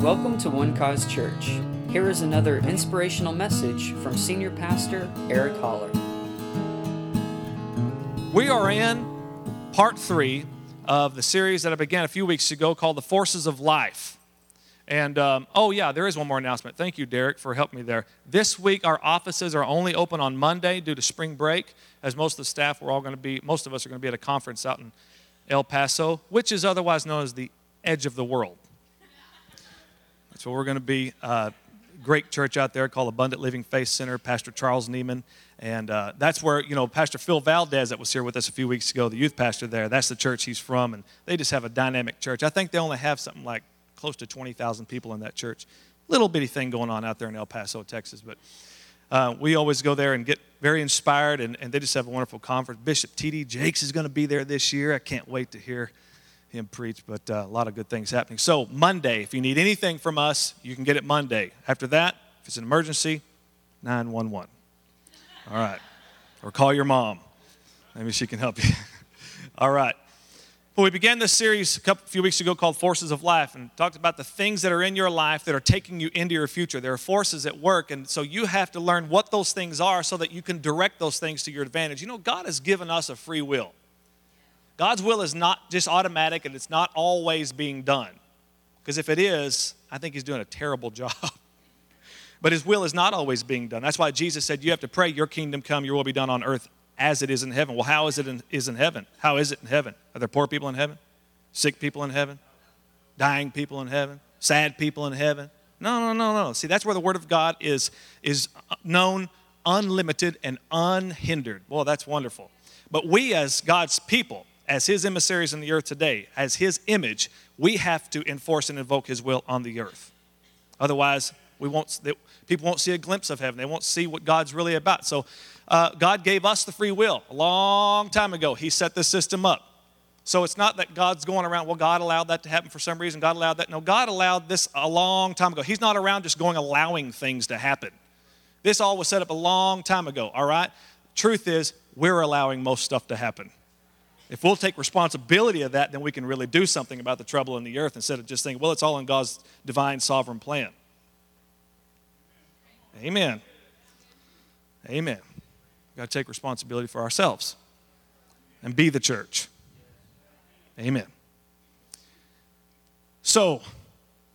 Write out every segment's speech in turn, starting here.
Welcome to One Cause Church. Here is another inspirational message from Senior Pastor Eric Holler. We are in part three of the series that I began a few weeks ago called The Forces of Life. And um, oh, yeah, there is one more announcement. Thank you, Derek, for helping me there. This week, our offices are only open on Monday due to spring break, as most of the staff, we're all going to be, most of us are going to be at a conference out in El Paso, which is otherwise known as the edge of the world. Where we're going to be. Uh, great church out there called Abundant Living Faith Center, Pastor Charles Nieman. And uh, that's where, you know, Pastor Phil Valdez, that was here with us a few weeks ago, the youth pastor there, that's the church he's from. And they just have a dynamic church. I think they only have something like close to 20,000 people in that church. Little bitty thing going on out there in El Paso, Texas. But uh, we always go there and get very inspired, and, and they just have a wonderful conference. Bishop T.D. Jakes is going to be there this year. I can't wait to hear him preach, but uh, a lot of good things happening. So, Monday, if you need anything from us, you can get it Monday. After that, if it's an emergency, 911. All right. Or call your mom. Maybe she can help you. All right. Well, we began this series a couple, few weeks ago called Forces of Life and talked about the things that are in your life that are taking you into your future. There are forces at work, and so you have to learn what those things are so that you can direct those things to your advantage. You know, God has given us a free will. God's will is not just automatic and it's not always being done. Because if it is, I think He's doing a terrible job. but His will is not always being done. That's why Jesus said, You have to pray, Your kingdom come, Your will be done on earth as it is in heaven. Well, how is it in, is in heaven? How is it in heaven? Are there poor people in heaven? Sick people in heaven? Dying people in heaven? Sad people in heaven? No, no, no, no. See, that's where the Word of God is, is known unlimited and unhindered. Well, that's wonderful. But we, as God's people, as His emissaries in the earth today, as His image, we have to enforce and invoke His will on the earth. Otherwise, we won't, people won't see a glimpse of heaven. They won't see what God's really about. So, uh, God gave us the free will a long time ago. He set this system up. So it's not that God's going around, well, God allowed that to happen for some reason. God allowed that. No, God allowed this a long time ago. He's not around just going allowing things to happen. This all was set up a long time ago, all right? Truth is, we're allowing most stuff to happen. If we'll take responsibility of that, then we can really do something about the trouble in the earth instead of just thinking, well, it's all in God's divine sovereign plan. Amen. Amen. We've got to take responsibility for ourselves and be the church. Amen. So,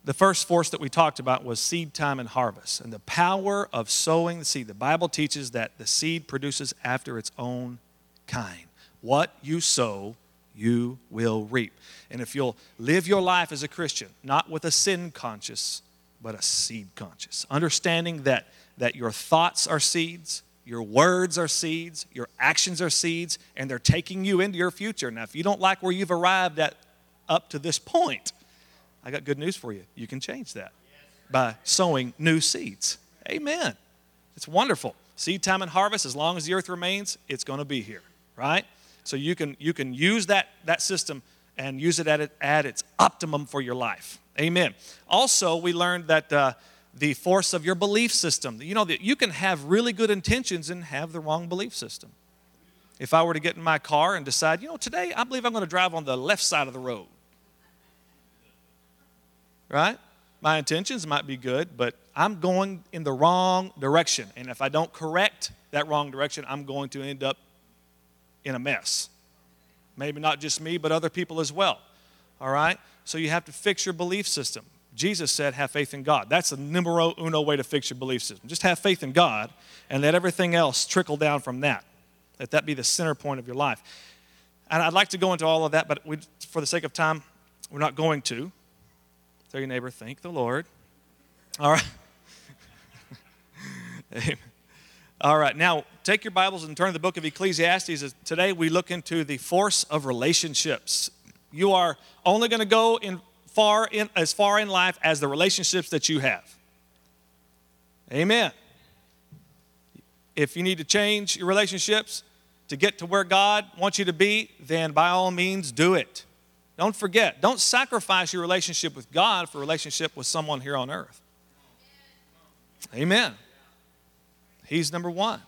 the first force that we talked about was seed time and harvest and the power of sowing the seed. The Bible teaches that the seed produces after its own kind. What you sow, you will reap. And if you'll live your life as a Christian, not with a sin conscious, but a seed conscious, understanding that, that your thoughts are seeds, your words are seeds, your actions are seeds, and they're taking you into your future. Now, if you don't like where you've arrived at up to this point, I got good news for you. You can change that by sowing new seeds. Amen. It's wonderful. Seed time and harvest, as long as the earth remains, it's going to be here, right? So you can you can use that that system and use it at, it, at its optimum for your life. Amen. Also, we learned that uh, the force of your belief system. You know that you can have really good intentions and have the wrong belief system. If I were to get in my car and decide, you know, today I believe I'm going to drive on the left side of the road. Right? My intentions might be good, but I'm going in the wrong direction. And if I don't correct that wrong direction, I'm going to end up in a mess. Maybe not just me, but other people as well. All right? So you have to fix your belief system. Jesus said, have faith in God. That's the numero uno way to fix your belief system. Just have faith in God and let everything else trickle down from that. Let that be the center point of your life. And I'd like to go into all of that, but we, for the sake of time, we're not going to. Tell your neighbor, thank the Lord. All right. All right, now take your Bibles and turn to the book of Ecclesiastes. Today we look into the force of relationships. You are only going to go in far in, as far in life as the relationships that you have. Amen. If you need to change your relationships to get to where God wants you to be, then by all means do it. Don't forget, don't sacrifice your relationship with God for a relationship with someone here on earth. Amen. He's number one.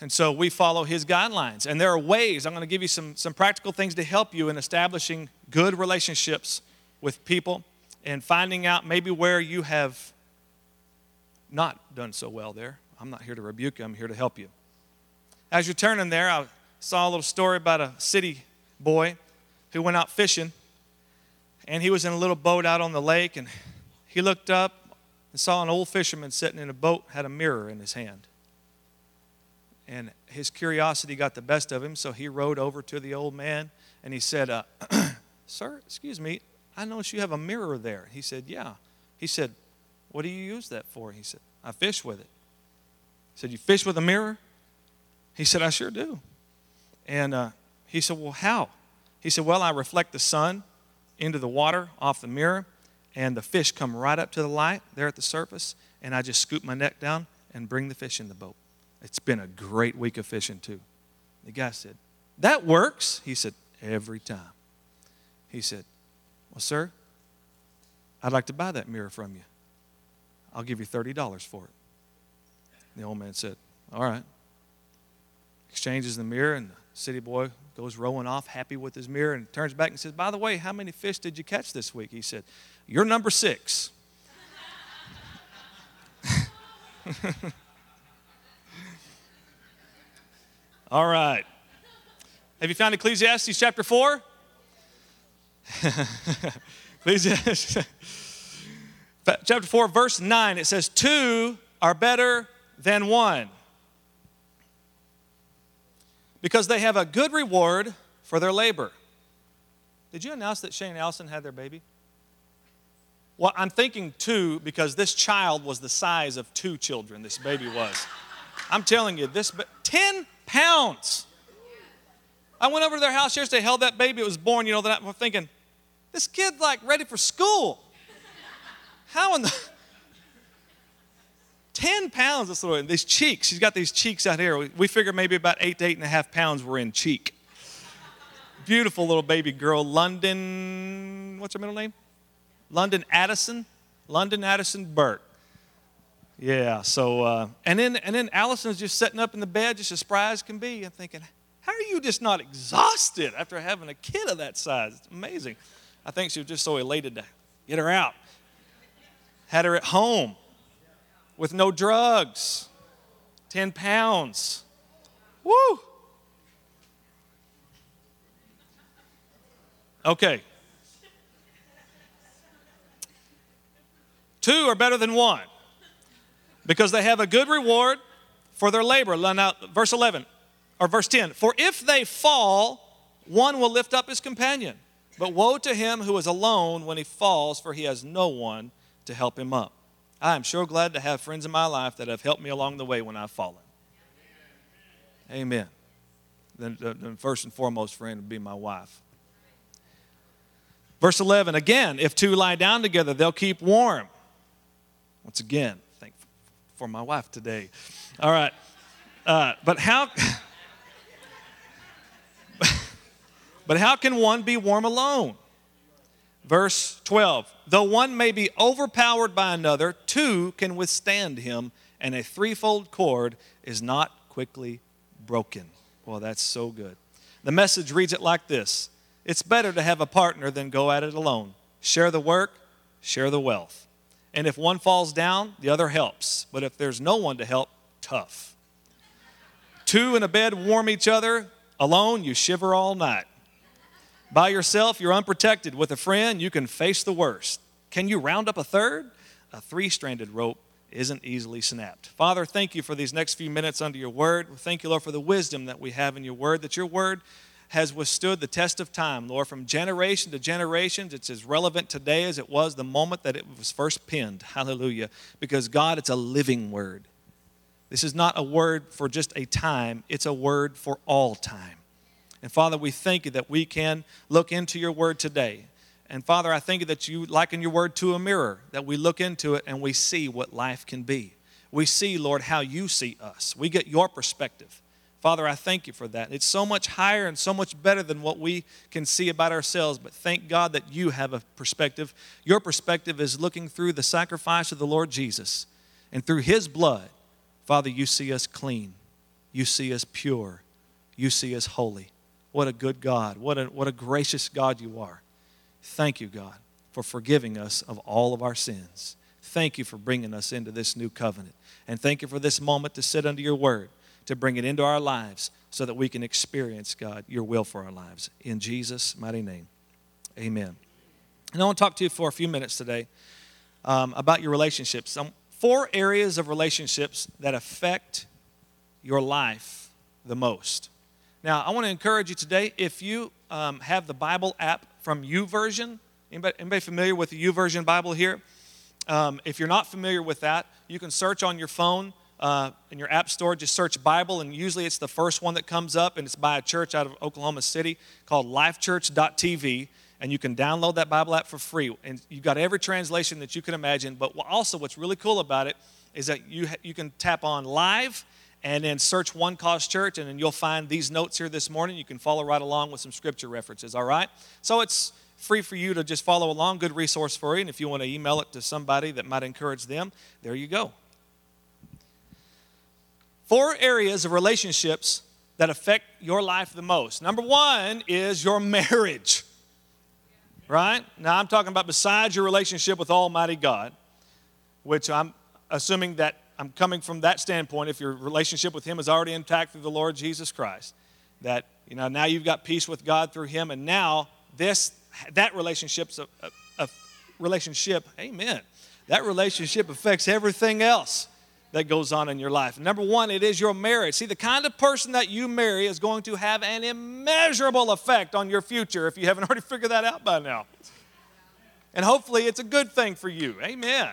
And so we follow his guidelines. And there are ways, I'm going to give you some, some practical things to help you in establishing good relationships with people and finding out maybe where you have not done so well there. I'm not here to rebuke you, I'm here to help you. As you're turning there, I saw a little story about a city boy who went out fishing, and he was in a little boat out on the lake, and he looked up and saw an old fisherman sitting in a boat, had a mirror in his hand. And his curiosity got the best of him, so he rode over to the old man and he said, uh, Sir, excuse me, I notice you have a mirror there. He said, Yeah. He said, What do you use that for? He said, I fish with it. He said, You fish with a mirror? He said, I sure do. And uh, he said, Well, how? He said, Well, I reflect the sun into the water off the mirror, and the fish come right up to the light there at the surface, and I just scoop my neck down and bring the fish in the boat. It's been a great week of fishing, too. The guy said, That works. He said, Every time. He said, Well, sir, I'd like to buy that mirror from you. I'll give you $30 for it. The old man said, All right. Exchanges the mirror, and the city boy goes rowing off, happy with his mirror, and turns back and says, By the way, how many fish did you catch this week? He said, You're number six. All right. Have you found Ecclesiastes chapter 4? Ecclesiastes chapter 4, verse 9, it says, Two are better than one because they have a good reward for their labor. Did you announce that Shane Allison had their baby? Well, I'm thinking two because this child was the size of two children, this baby was. I'm telling you, this 10 pounds. I went over to their house yesterday, held that baby, it was born, you know, that I'm thinking, this kid's like ready for school. How in the 10 pounds this little these cheeks, she's got these cheeks out here. We figure maybe about eight to eight and a half pounds were in cheek. Beautiful little baby girl, London, what's her middle name? London Addison, London Addison Burke. Yeah, so, uh, and then and then Allison's just sitting up in the bed, just as spry as can be, and thinking, how are you just not exhausted after having a kid of that size? It's amazing. I think she was just so elated to get her out. Had her at home with no drugs, 10 pounds. Woo! Okay. Two are better than one because they have a good reward for their labor. Now, verse 11 or verse 10 For if they fall, one will lift up his companion. But woe to him who is alone when he falls, for he has no one to help him up. I am sure glad to have friends in my life that have helped me along the way when I've fallen. Amen. Then, first and foremost friend would be my wife. Verse 11 again, if two lie down together, they'll keep warm. Once again, thank for my wife today. All right. Uh, but how but how can one be warm alone? Verse 12 Though one may be overpowered by another, two can withstand him, and a threefold cord is not quickly broken. Well, that's so good. The message reads it like this It's better to have a partner than go at it alone. Share the work, share the wealth. And if one falls down, the other helps. But if there's no one to help, tough. Two in a bed warm each other, alone, you shiver all night. By yourself, you're unprotected. With a friend, you can face the worst. Can you round up a third? A three stranded rope isn't easily snapped. Father, thank you for these next few minutes under your word. Thank you, Lord, for the wisdom that we have in your word, that your word has withstood the test of time, Lord, from generation to generation. It's as relevant today as it was the moment that it was first penned. Hallelujah. Because, God, it's a living word. This is not a word for just a time, it's a word for all time. And Father, we thank you that we can look into your word today. And Father, I thank you that you liken your word to a mirror, that we look into it and we see what life can be. We see, Lord, how you see us. We get your perspective. Father, I thank you for that. It's so much higher and so much better than what we can see about ourselves, but thank God that you have a perspective. Your perspective is looking through the sacrifice of the Lord Jesus. And through his blood, Father, you see us clean. You see us pure. You see us holy. What a good God. What a, what a gracious God you are. Thank you, God, for forgiving us of all of our sins. Thank you for bringing us into this new covenant. And thank you for this moment to sit under your word, to bring it into our lives so that we can experience, God, your will for our lives. In Jesus' mighty name, amen. And I want to talk to you for a few minutes today um, about your relationships. Some four areas of relationships that affect your life the most. Now, I want to encourage you today if you um, have the Bible app from YouVersion, anybody, anybody familiar with the YouVersion Bible here? Um, if you're not familiar with that, you can search on your phone uh, in your app store, just search Bible, and usually it's the first one that comes up, and it's by a church out of Oklahoma City called lifechurch.tv. And you can download that Bible app for free. And you've got every translation that you can imagine. But also, what's really cool about it is that you, you can tap on live and then search One Cause Church, and then you'll find these notes here this morning. You can follow right along with some scripture references, all right? So it's free for you to just follow along, good resource for you. And if you want to email it to somebody that might encourage them, there you go. Four areas of relationships that affect your life the most. Number one is your marriage, right? Now, I'm talking about besides your relationship with Almighty God, which I'm assuming that I'm coming from that standpoint. If your relationship with Him is already intact through the Lord Jesus Christ, that you know now you've got peace with God through Him, and now this that relationship's a, a, a relationship. Amen. That relationship affects everything else that goes on in your life. Number one, it is your marriage. See, the kind of person that you marry is going to have an immeasurable effect on your future if you haven't already figured that out by now. And hopefully it's a good thing for you. Amen.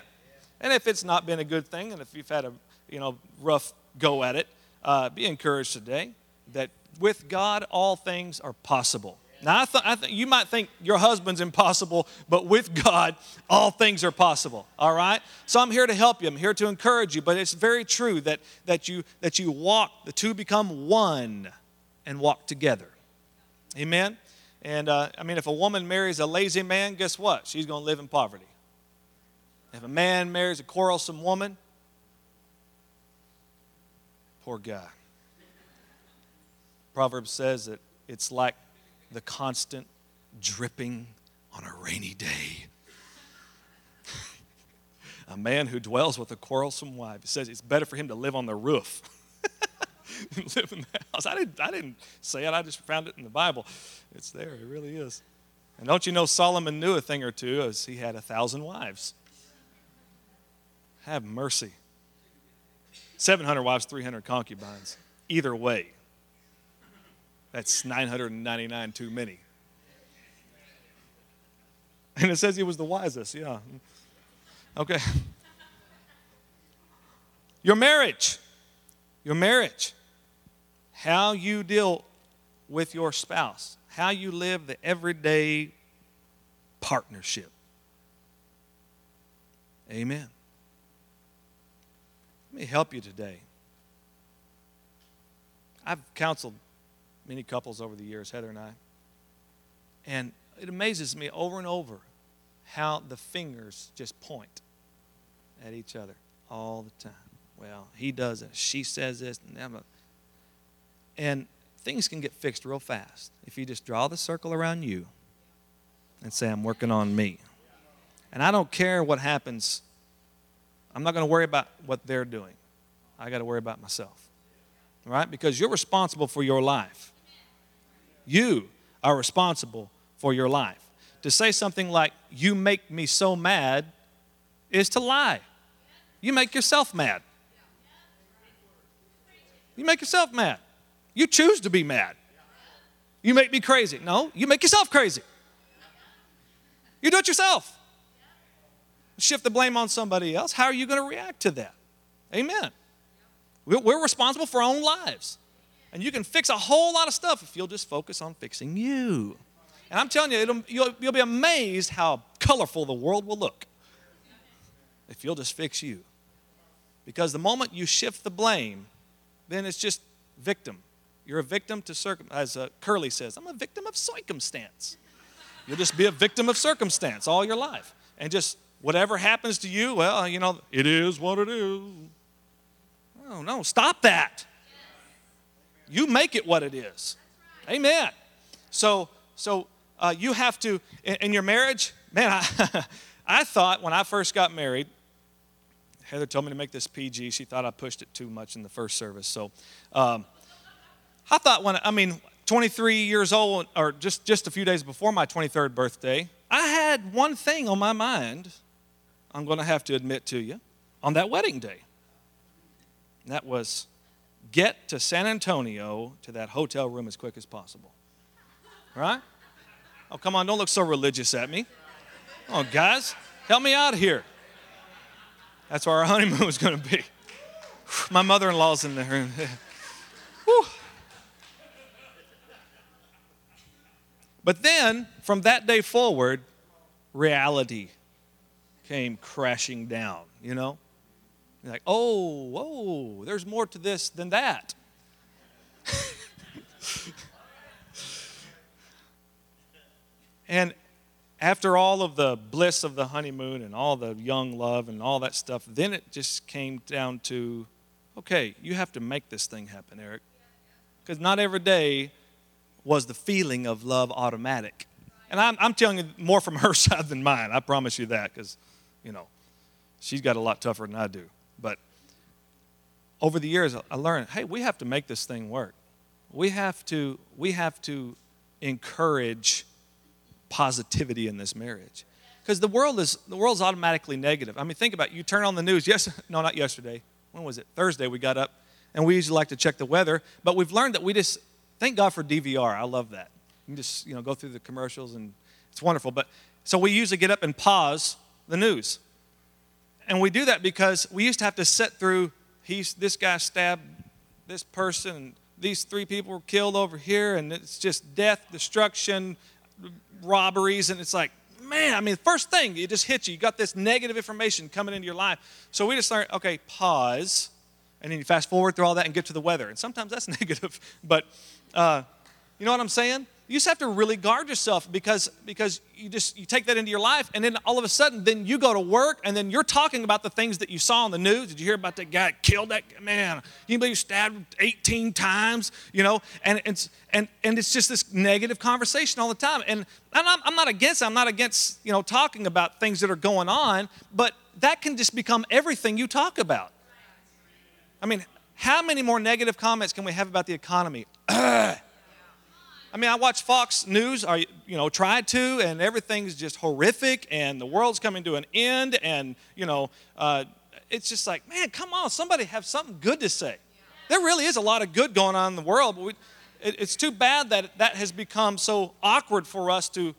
And if it's not been a good thing, and if you've had a you know rough go at it, uh, be encouraged today that with God all things are possible. Now, I, th- I th- you might think your husband's impossible, but with God, all things are possible. All right. So I'm here to help you. I'm here to encourage you. But it's very true that that you that you walk. The two become one, and walk together. Amen. And uh, I mean, if a woman marries a lazy man, guess what? She's going to live in poverty. If a man marries a quarrelsome woman, poor guy. Proverbs says that it's like the constant dripping on a rainy day. a man who dwells with a quarrelsome wife says it's better for him to live on the roof live in the house. I didn't, I didn't say it, I just found it in the Bible. It's there, it really is. And don't you know Solomon knew a thing or two as he had a thousand wives? Have mercy. 700 wives, 300 concubines. Either way, that's 999 too many. And it says he was the wisest, yeah. Okay. Your marriage. Your marriage. How you deal with your spouse. How you live the everyday partnership. Amen. Let me help you today. I've counseled many couples over the years, Heather and I. And it amazes me over and over how the fingers just point at each other all the time. Well, he does it. She says this. And things can get fixed real fast if you just draw the circle around you and say, I'm working on me. And I don't care what happens. I'm not going to worry about what they're doing. I got to worry about myself. Right? Because you're responsible for your life. You are responsible for your life. To say something like, you make me so mad, is to lie. You make yourself mad. You make yourself mad. You choose to be mad. You make me crazy. No, you make yourself crazy. You do it yourself. Shift the blame on somebody else. How are you going to react to that? Amen. We're responsible for our own lives. And you can fix a whole lot of stuff if you'll just focus on fixing you. And I'm telling you, you'll, you'll be amazed how colorful the world will look if you'll just fix you. Because the moment you shift the blame, then it's just victim. You're a victim to circum, as uh, Curly says, I'm a victim of circumstance. You'll just be a victim of circumstance all your life. And just whatever happens to you, well, you know, it is what it is. No, no, stop that. You make it what it is. Amen. So, so uh, you have to, in, in, your marriage, man, I, I thought when I first got married, Heather told me to make this PG. She thought I pushed it too much in the first service. So um, I thought when, I mean, 23 years old, or just, just a few days before my 23rd birthday, I had one thing on my mind, I'm going to have to admit to you, on that wedding day. And that was get to San Antonio to that hotel room as quick as possible. Right? Oh, come on, don't look so religious at me. Oh, guys, help me out of here. That's where our honeymoon was going to be. My mother in law's in the room. But then, from that day forward, reality came crashing down, you know? You're like, oh, whoa, there's more to this than that. and after all of the bliss of the honeymoon and all the young love and all that stuff, then it just came down to okay, you have to make this thing happen, Eric. Because not every day was the feeling of love automatic. And I'm, I'm telling you more from her side than mine. I promise you that because, you know, she's got a lot tougher than I do. But over the years, I learned hey, we have to make this thing work. We have to, we have to encourage positivity in this marriage. Because the world is the world's automatically negative. I mean, think about it. you turn on the news. Yes, no, not yesterday. When was it? Thursday. We got up, and we usually like to check the weather. But we've learned that we just thank God for DVR. I love that. You can just you know go through the commercials, and it's wonderful. But so we usually get up and pause the news, and we do that because we used to have to sit through. He's this guy stabbed this person. These three people were killed over here, and it's just death, destruction, robberies, and it's like, man, I mean, first thing, it just hits you. You got this negative information coming into your life. So we just learn, okay, pause, and then you fast forward through all that and get to the weather. And sometimes that's negative, but uh, you know what I'm saying? You just have to really guard yourself because because you just you take that into your life, and then all of a sudden, then you go to work, and then you're talking about the things that you saw on the news. Did you hear about that guy that killed that man? You believe stabbed 18 times? You know, and it's and and it's just this negative conversation all the time. And I'm not, I'm not against I'm not against you know talking about things that are going on, but that can just become everything you talk about. I mean, how many more negative comments can we have about the economy? I mean, I watch Fox News, or, you know, tried to, and everything's just horrific, and the world's coming to an end, and, you know, uh, it's just like, man, come on, somebody have something good to say. There really is a lot of good going on in the world, but we, it, it's too bad that that has become so awkward for us to,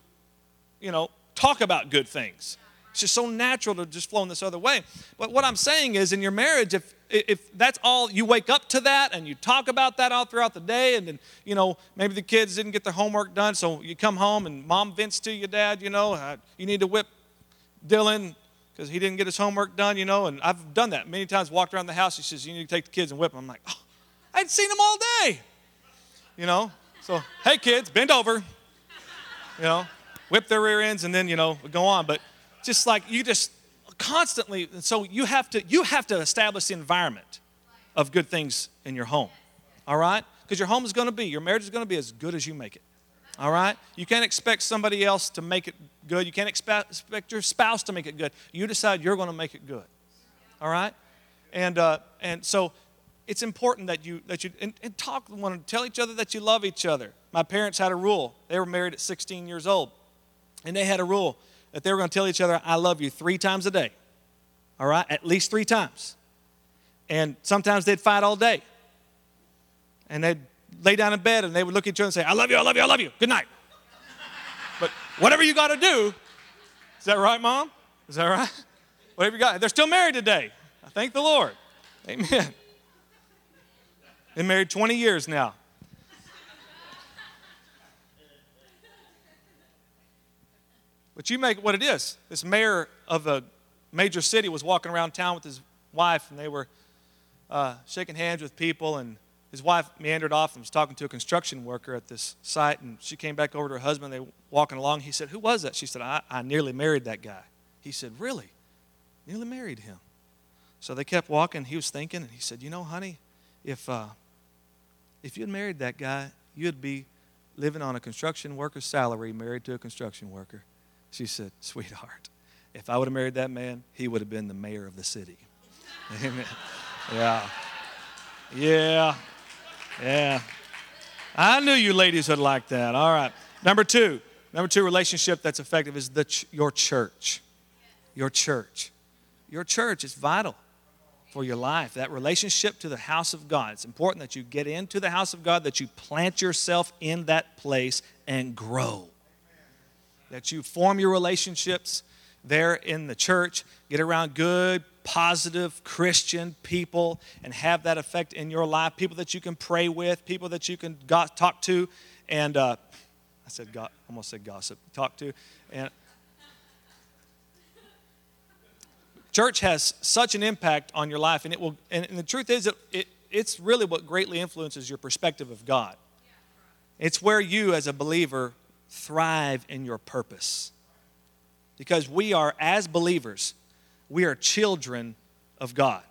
you know, talk about good things. It's just so natural to just flow in this other way. But what I'm saying is, in your marriage, if if that's all you wake up to that and you talk about that all throughout the day, and then you know maybe the kids didn't get their homework done, so you come home and mom vents to your dad, you know, uh, you need to whip Dylan because he didn't get his homework done, you know. And I've done that many times. Walked around the house. He says, "You need to take the kids and whip them." I'm like, oh, I would seen them all day, you know. So hey, kids, bend over, you know, whip their rear ends, and then you know go on. But just like you just constantly so you have to you have to establish the environment of good things in your home. All right? Because your home is going to be your marriage is going to be as good as you make it. All right? You can't expect somebody else to make it good. You can't expect, your spouse to make it good. You decide you're going to make it good. All right? And uh, and so it's important that you that you and, and talk one and tell each other that you love each other. My parents had a rule. They were married at 16 years old and they had a rule that they were going to tell each other, I love you three times a day. All right? At least three times. And sometimes they'd fight all day. And they'd lay down in bed and they would look at each other and say, I love you, I love you, I love you. Good night. but whatever you got to do, is that right, Mom? Is that right? Whatever you got. They're still married today. I thank the Lord. Amen. Been married 20 years now. But you make what it is. This mayor of a major city was walking around town with his wife, and they were uh, shaking hands with people. And his wife meandered off and was talking to a construction worker at this site. And she came back over to her husband. They were walking along. He said, Who was that? She said, I, I nearly married that guy. He said, Really? Nearly married him. So they kept walking. He was thinking, and he said, You know, honey, if, uh, if you'd married that guy, you'd be living on a construction worker's salary, married to a construction worker She said, Sweetheart, if I would have married that man, he would have been the mayor of the city. Amen. Yeah. Yeah. Yeah. I knew you ladies would like that. All right. Number two, number two relationship that's effective is the ch- your church. Your church. Your church is vital for your life. That relationship to the house of God. It's important that you get into the house of God, that you plant yourself in that place and grow. That you form your relationships there in the church, get around good, positive Christian people, and have that effect in your life. People that you can pray with, people that you can talk to, and uh, I said, go- almost said gossip, talk to, and church has such an impact on your life, and it will. And, and the truth is, it, it, it's really what greatly influences your perspective of God. It's where you, as a believer, thrive in your purpose. Because we are, as believers, we are children of God.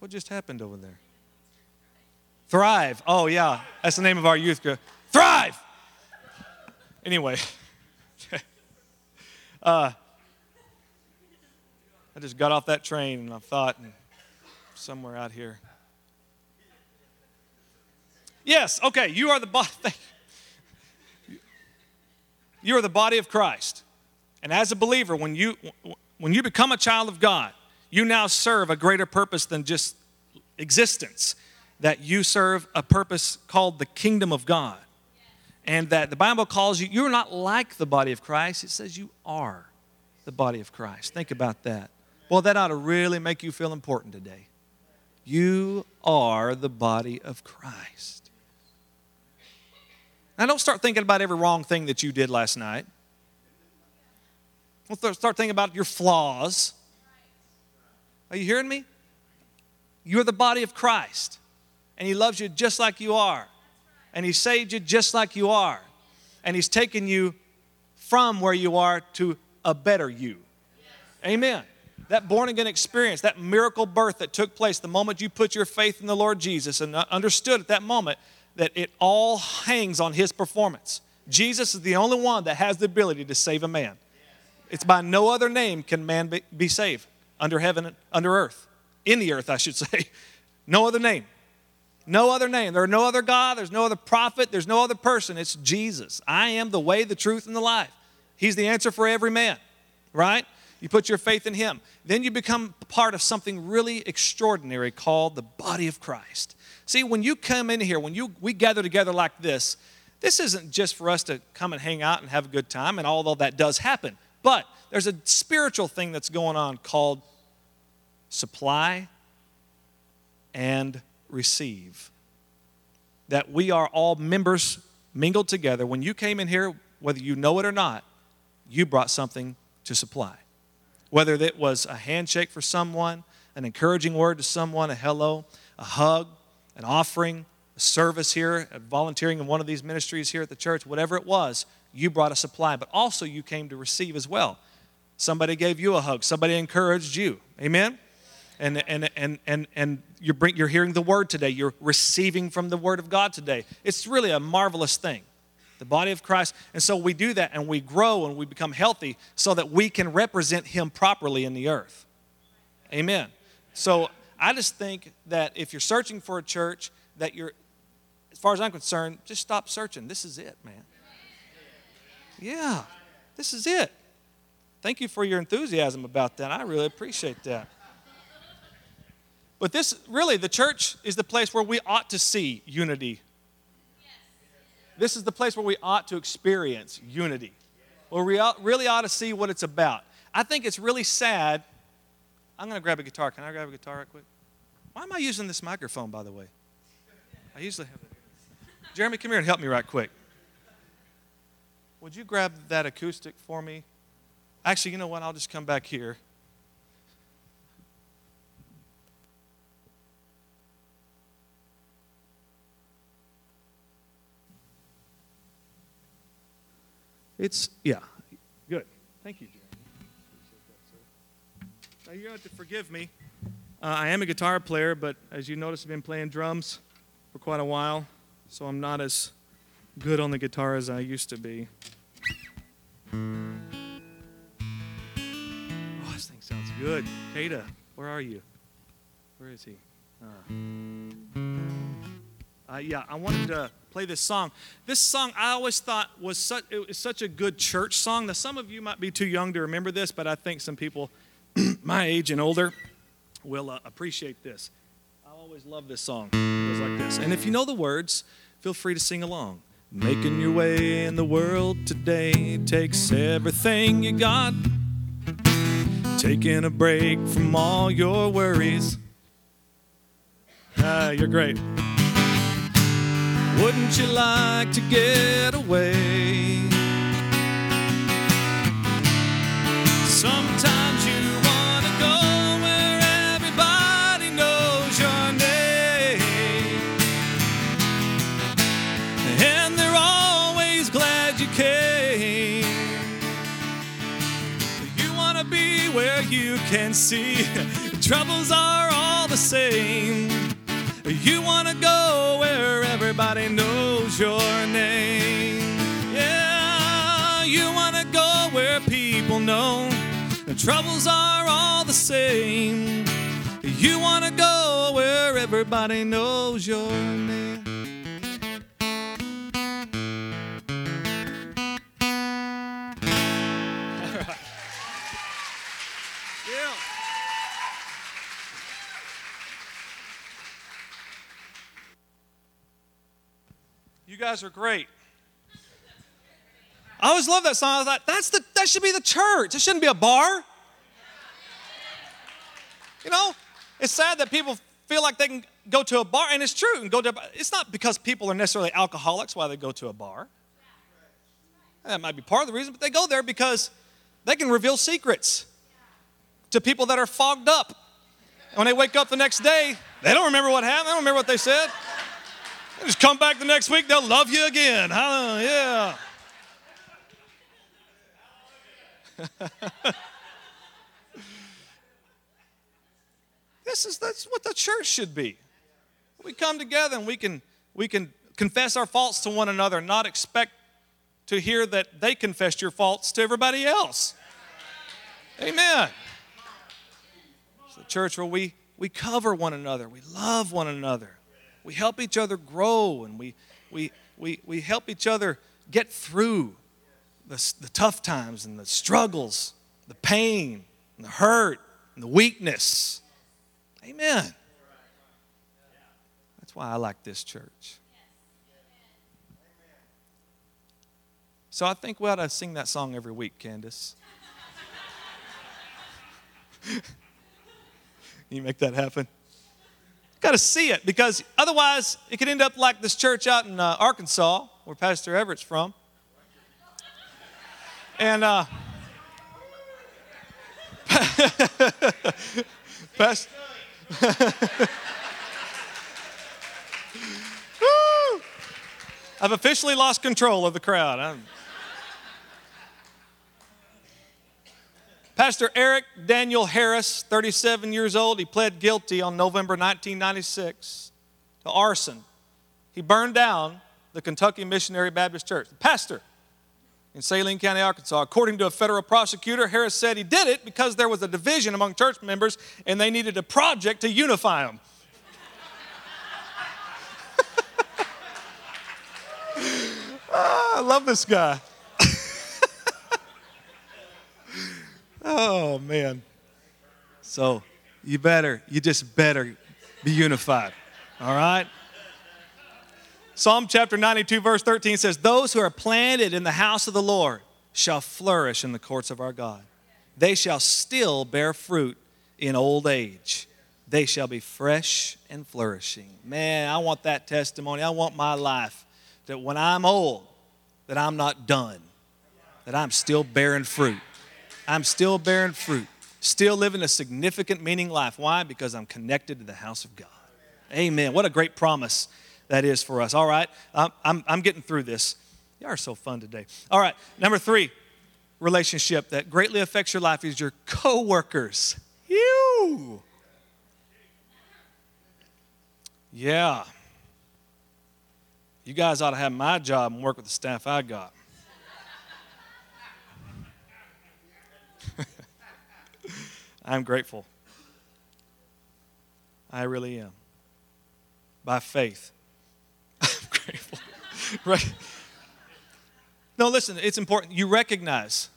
What just happened over there? Thrive. Oh, yeah. That's the name of our youth group. Thrive! Anyway, uh, I just got off that train and I thought, somewhere out here. Yes, okay, you are the body. You are the body of Christ. And as a believer, when you, when you become a child of God, you now serve a greater purpose than just existence, that you serve a purpose called the kingdom of God. And that the Bible calls you, you're not like the body of Christ, it says you are the body of Christ. Think about that. Well, that ought to really make you feel important today. You are the body of Christ. Now, don't start thinking about every wrong thing that you did last night. Don't start thinking about your flaws. Are you hearing me? You're the body of Christ, and He loves you just like you are, and He saved you just like you are, and He's taken you from where you are to a better you. Amen. That born again experience, that miracle birth that took place the moment you put your faith in the Lord Jesus and understood at that moment that it all hangs on His performance. Jesus is the only one that has the ability to save a man. It's by no other name can man be, saved under heaven, under earth, in the earth, I should say. No other name. No other name. There are no other God. There's no other prophet. There's no other person. It's Jesus. I am the way, the truth, and the life. He's the answer for every man, right? You put your faith in Him. Then you become part of something really extraordinary called the body of Christ. See, when you come in here, when you, we gather together like this, this isn't just for us to come and hang out and have a good time, and although that does happen, but there's a spiritual thing that's going on called supply and receive. That we are all members mingled together. When you came in here, whether you know it or not, you brought something to supply. Whether it was a handshake for someone, an encouraging word to someone, a hello, a hug, an offering, a service here, volunteering in one of these ministries here at the church, whatever it was, you brought a supply, but also you came to receive as well. Somebody gave you a hug, somebody encouraged you. Amen? And, and, and, and, and you're, bring, you're hearing the word today, you're receiving from the word of God today. It's really a marvelous thing. The body of Christ. And so we do that and we grow and we become healthy so that we can represent Him properly in the earth. Amen. So I just think that if you're searching for a church, that you're, as far as I'm concerned, just stop searching. This is it, man. Yeah, this is it. Thank you for your enthusiasm about that. I really appreciate that. But this really, the church is the place where we ought to see unity. This is the place where we ought to experience unity, where we really ought to see what it's about. I think it's really sad. I'm going to grab a guitar. Can I grab a guitar right quick? Why am I using this microphone, by the way? I usually have it. Jeremy, come here and help me right quick. Would you grab that acoustic for me? Actually, you know what? I'll just come back here. It's, yeah, good. Thank you. Now you have to forgive me. Uh, I am a guitar player, but as you notice, I've been playing drums for quite a while, so I'm not as good on the guitar as I used to be. Oh, this thing sounds good. Kata, where are you? Where is he? Uh, uh, yeah, I wanted to play this song. This song I always thought was such, was such a good church song. Now, some of you might be too young to remember this, but I think some people my age and older will uh, appreciate this. I always love this song. It goes like this. And if you know the words, feel free to sing along. Making your way in the world today takes everything you got. Taking a break from all your worries. Ah, you're great. Wouldn't you like to get away? Sometimes be where you can see troubles are all the same. You want to go where everybody knows your name. Yeah, you want to go where people know troubles are all the same. You want to go where everybody knows your name. Guys are great. I always love that song. I thought that's the that should be the church. It shouldn't be a bar. You know, it's sad that people feel like they can go to a bar, and it's true. And go to. It's not because people are necessarily alcoholics why they go to a bar. That might be part of the reason, but they go there because they can reveal secrets to people that are fogged up. And when they wake up the next day, they don't remember what happened. They don't remember what they said. Just come back the next week, they'll love you again. Huh? Yeah. this is that's what the church should be. We come together and we can we can confess our faults to one another, not expect to hear that they confessed your faults to everybody else. Amen. It's the church where we, we cover one another, we love one another, we help each other grow, and we, we, we, we help each other get through the, the tough times and the struggles, the pain, and the hurt, and the weakness. Amen. That's why I like this church. So I think we ought to sing that song every week, Candace. you make that happen? Got to see it because otherwise it could end up like this church out in uh, Arkansas, where Pastor Everett's from. And uh, Pastor. I've officially lost control of the crowd. I'm... Pastor Eric Daniel Harris, 37 years old, he pled guilty on November 1996 to arson. He burned down the Kentucky Missionary Baptist Church. The pastor in Saline County, Arkansas. According to a federal prosecutor, Harris said he did it because there was a division among church members and they needed a project to unify them. ah, I love this guy. Oh, man. So you better, you just better be unified. All right? Psalm chapter 92, verse 13 says, Those who are planted in the house of the Lord shall flourish in the courts of our God. They shall still bear fruit in old age. They shall be fresh and flourishing. Man, I want that testimony. I want my life that when I'm old, that I'm not done, that I'm still bearing fruit. I'm still bearing fruit, still living a significant, meaning life. Why? Because I'm connected to the house of God. Amen. What a great promise that is for us. All right, I'm, I'm, I'm getting through this. You are so fun today. All right, number three relationship that greatly affects your life is your coworkers. You. Yeah. You guys ought to have my job and work with the staff I got. I'm grateful. I really am. By faith. I'm grateful. right? No, listen, it's important. You recognize,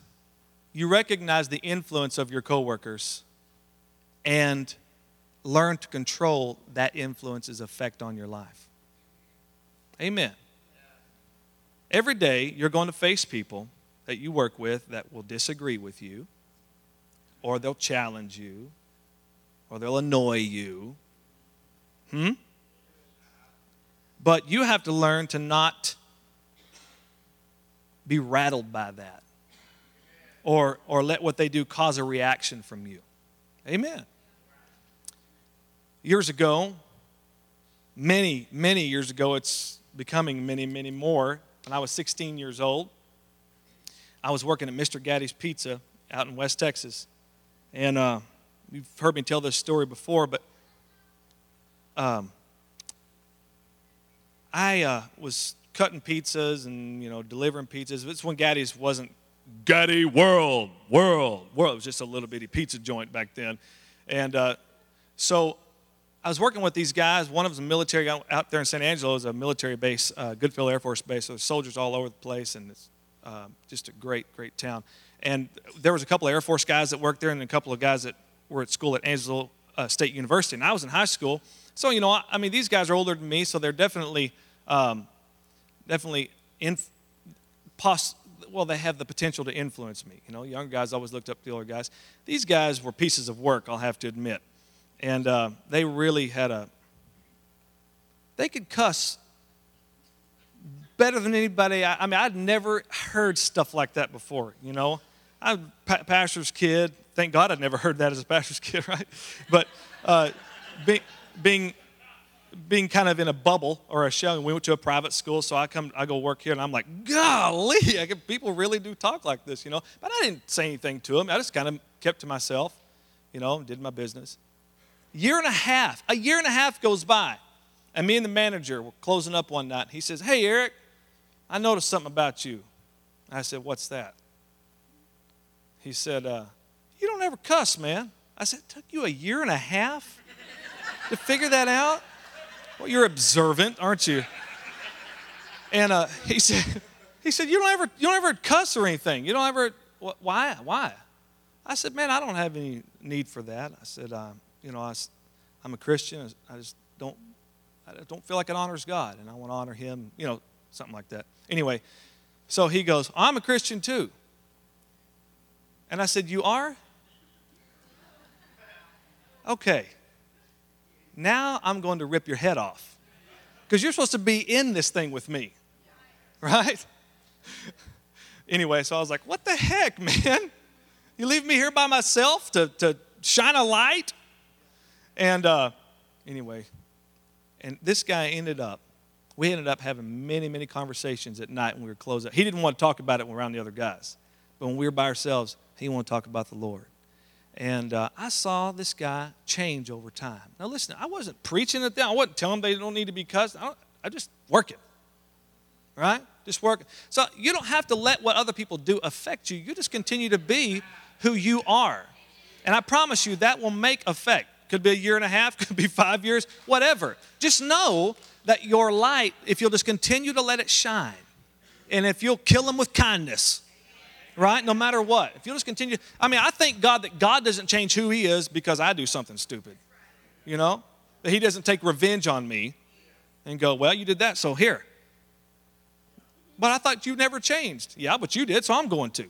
you recognize the influence of your coworkers and learn to control that influence's effect on your life. Amen. Every day, you're going to face people that you work with that will disagree with you, or they'll challenge you, or they'll annoy you. Hmm? But you have to learn to not be rattled by that or, or let what they do cause a reaction from you. Amen. Years ago, many, many years ago, it's becoming many, many more, when I was 16 years old, I was working at Mr. Gatti's Pizza out in West Texas. And uh, you've heard me tell this story before, but um, I uh, was cutting pizzas and you know delivering pizzas. It's when Gatti's wasn't Gaddy World, World, World. It was just a little bitty pizza joint back then, and uh, so I was working with these guys. One of them was a military guy out there in San Angelo. is a military base, uh, Goodfellow Air Force Base. So there's soldiers all over the place, and it's uh, just a great, great town. And there was a couple of Air Force guys that worked there, and a couple of guys that were at school at Angelo uh, State University. And I was in high school, so you know, I, I mean, these guys are older than me, so they're definitely, um, definitely in, poss- well, they have the potential to influence me. You know, younger guys always looked up to the older guys. These guys were pieces of work, I'll have to admit. And uh, they really had a, they could cuss better than anybody. I, I, mean, I'd never heard stuff like that before, you know. I'm a pastor's kid. Thank God I'd never heard that as a pastor's kid, right? But uh, be, being, being kind of in a bubble or a shell, and we went to a private school, so I come, I go work here, and I'm like, golly, I people really do talk like this, you know. But I didn't say anything to them. I just kind of kept to myself, you know, did my business. Year and a half, a year and a half goes by, and me and the manager were closing up one night. He says, Hey, Eric, I noticed something about you. I said, What's that? He said, uh, You don't ever cuss, man. I said, It took you a year and a half to figure that out? Well, you're observant, aren't you? And uh, he said, he said, you don't ever, you don't ever cuss or anything. You don't ever, why? Why? I said, man, I don't have any need for that. I said, um, you know, I, I'm a Christian. I just don't, I don't feel like it honors God, and I want to honor Him. You know, something like that. Anyway, so he goes, I'm a Christian too. And I said, You are? Okay. Now I'm going to rip your head off because you're supposed to be in this thing with me, right? anyway, so I was like, What the heck, man? You leave me here by myself to, to shine a light? And uh, anyway, and this guy ended up, we ended up having many, many conversations at night when we were closed up. He didn't want to talk about it around the other guys. But when we were by ourselves, he wanted to talk about the Lord. And uh, I saw this guy change over time. Now, listen, I wasn't preaching at them. I wasn't telling them they don't need to be cussed. I, I just work it, right? Just work. So you don't have to let what other people do affect you. You just continue to be who you are. And I promise you that will make effect. Could be a year and a half, could be five years, whatever. Just know that your light, if you'll just continue to let it shine, and if you'll kill them with kindness, right? No matter what. If you'll just continue, I mean, I thank God that God doesn't change who He is because I do something stupid, you know? That He doesn't take revenge on me and go, well, you did that, so here. But I thought you never changed. Yeah, but you did, so I'm going to.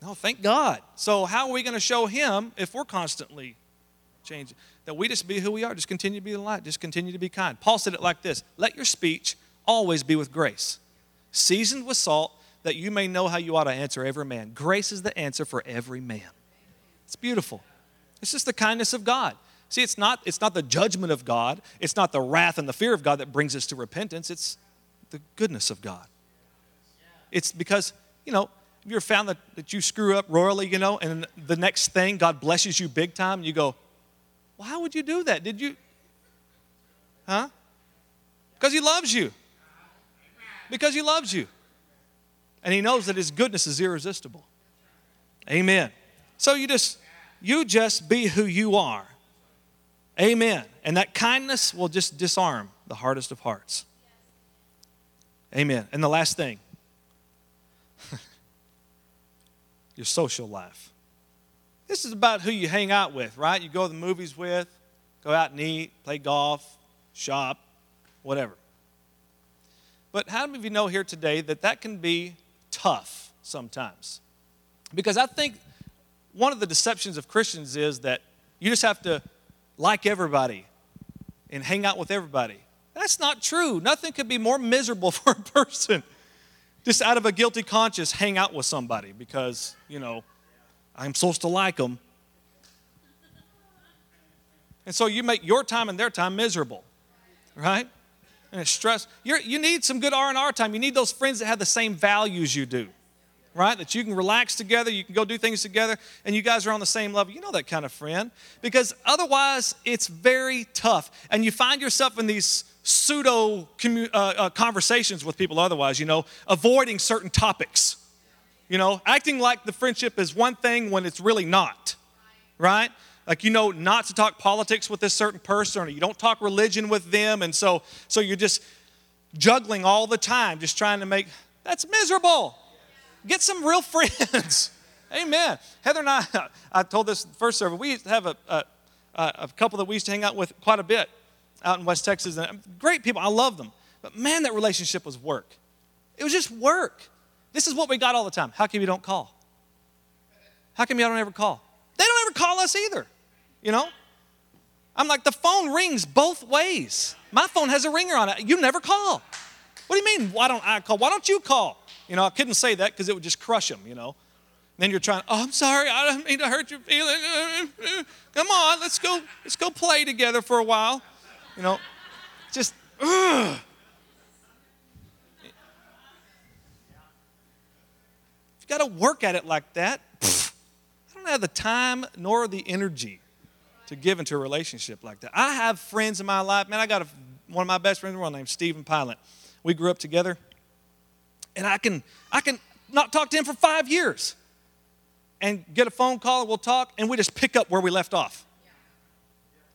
No, thank God. So, how are we going to show Him if we're constantly change. That we just be who we are, just continue to be the light, just continue to be kind. Paul said it like this Let your speech always be with grace, seasoned with salt, that you may know how you ought to answer every man. Grace is the answer for every man. It's beautiful. It's just the kindness of God. See, it's not, it's not the judgment of God, it's not the wrath and the fear of God that brings us to repentance, it's the goodness of God. It's because, you know, have you ever found that, that you screw up royally, you know, and the next thing God blesses you big time, and you go, how would you do that? Did you? Huh? Because He loves you. Because He loves you. And He knows that His goodness is irresistible. Amen. So you just You just be who you are. Amen. And that kindness will just disarm the hardest of hearts. Amen. And the last thing your social life. This is about who you hang out with, right? You go to the movies with, go out and eat, play golf, shop, whatever. But how many of you know here today that that can be tough sometimes? Because I think one of the deceptions of Christians is that you just have to like everybody and hang out with everybody. That's not true. Nothing could be more miserable for a person just out of a guilty conscience hang out with somebody because, you know, I'm supposed to like them. And so you make your time and their time miserable, right? And it's stress. You're, you need some good R&R time. You need those friends that have the same values you do, right? That you can relax together, you can go do things together, and you guys are on the same level. You know that kind of friend. Because otherwise, it's very tough. And you find yourself in these pseudo commu- uh, uh, conversations with people otherwise, you know, avoiding certain topics, you know, acting like the friendship is one thing when it's really not, right? Like you know not to talk politics with this certain person, or you don't talk religion with them, and so so you're just juggling all the time, just trying to make that's miserable. Get some real friends. Amen. Heather and I, I told this first server, we used to have a, a, a couple that we used to hang out with quite a bit out in West Texas. And um, great people, I love them. But man, that relationship was work. It was just work. This is what we got all the time. How come you don't call? How come y'all don't ever call? They don't ever call us either. You know? I'm like, the phone rings both ways. My phone has a ringer on it. You never call. What do you mean, why don't I call? Why don't you call? You know, I couldn't say that because it would just crush them, you know. And then you're trying, oh, I'm sorry, I don't mean to hurt your feelings. Come on, let's go, let's go play together for a while. You know, just, ugh. You've got to work at it like that. Pfft, I don't have the time nor the energy to give into a relationship like that. I have friends in my life. Man, I got a, one of my best friends in the world named Stephen Pilot. We grew up together, and I can I can not talk to him for five years, and get a phone call and we'll talk, and we just pick up where we left off.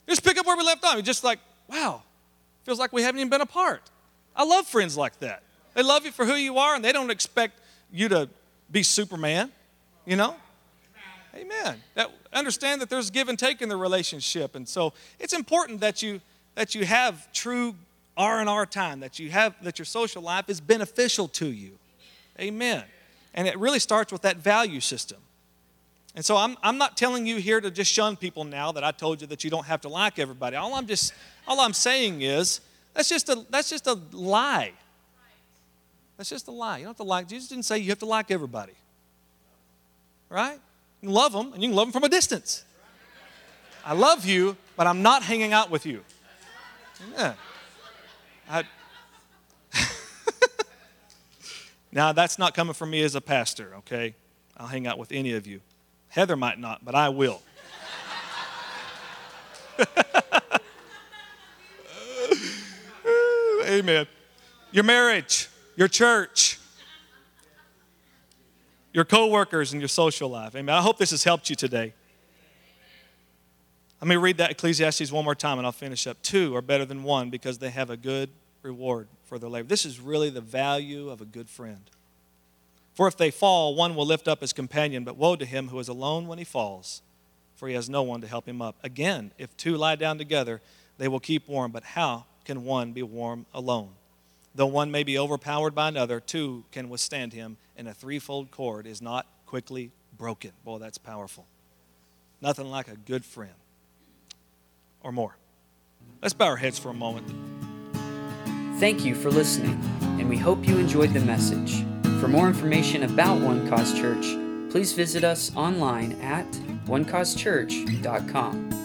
Just pick up where we left off. Just like wow, feels like we haven't even been apart. I love friends like that. They love you for who you are, and they don't expect you to be Superman, you know? Amen. That, understand that there's give and take in the relationship, and so it's important that you that you have true R and R time, that you have that your social life is beneficial to you. Amen. And it really starts with that value system. And so I'm, I'm not telling you here to just shun people now that I told you that you don't have to like everybody. All I'm just all I'm saying is that's just a that's just a lie. That's just a lie. You don't have to like. Jesus didn't say you have to like everybody. Right? You can love them and you can love them from a distance. I love you, but I'm not hanging out with you. Yeah. I, now, that's not coming from me as a pastor, okay? I'll hang out with any of you. Heather might not, but I will. Amen. Your marriage, your church, your coworkers, and your social life. Amen. I hope this has helped you today. Let me read that Ecclesiastes one more time and I'll finish up. Two are better than one because they have a good reward for their labor. This is really the value of a good friend. For if they fall, one will lift up his companion, but woe to him who is alone when he falls, for he has no one to help him up. Again, if two lie down together, they will keep warm, but how can one be warm alone? Though one may be overpowered by another, two can withstand him, and a threefold cord is not quickly broken. Boy, that's powerful. Nothing like a good friend or more. Let's bow our heads for a moment. Thank you for listening, and we hope you enjoyed the message. For more information about One Cause Church, please visit us online at onecausechurch.com.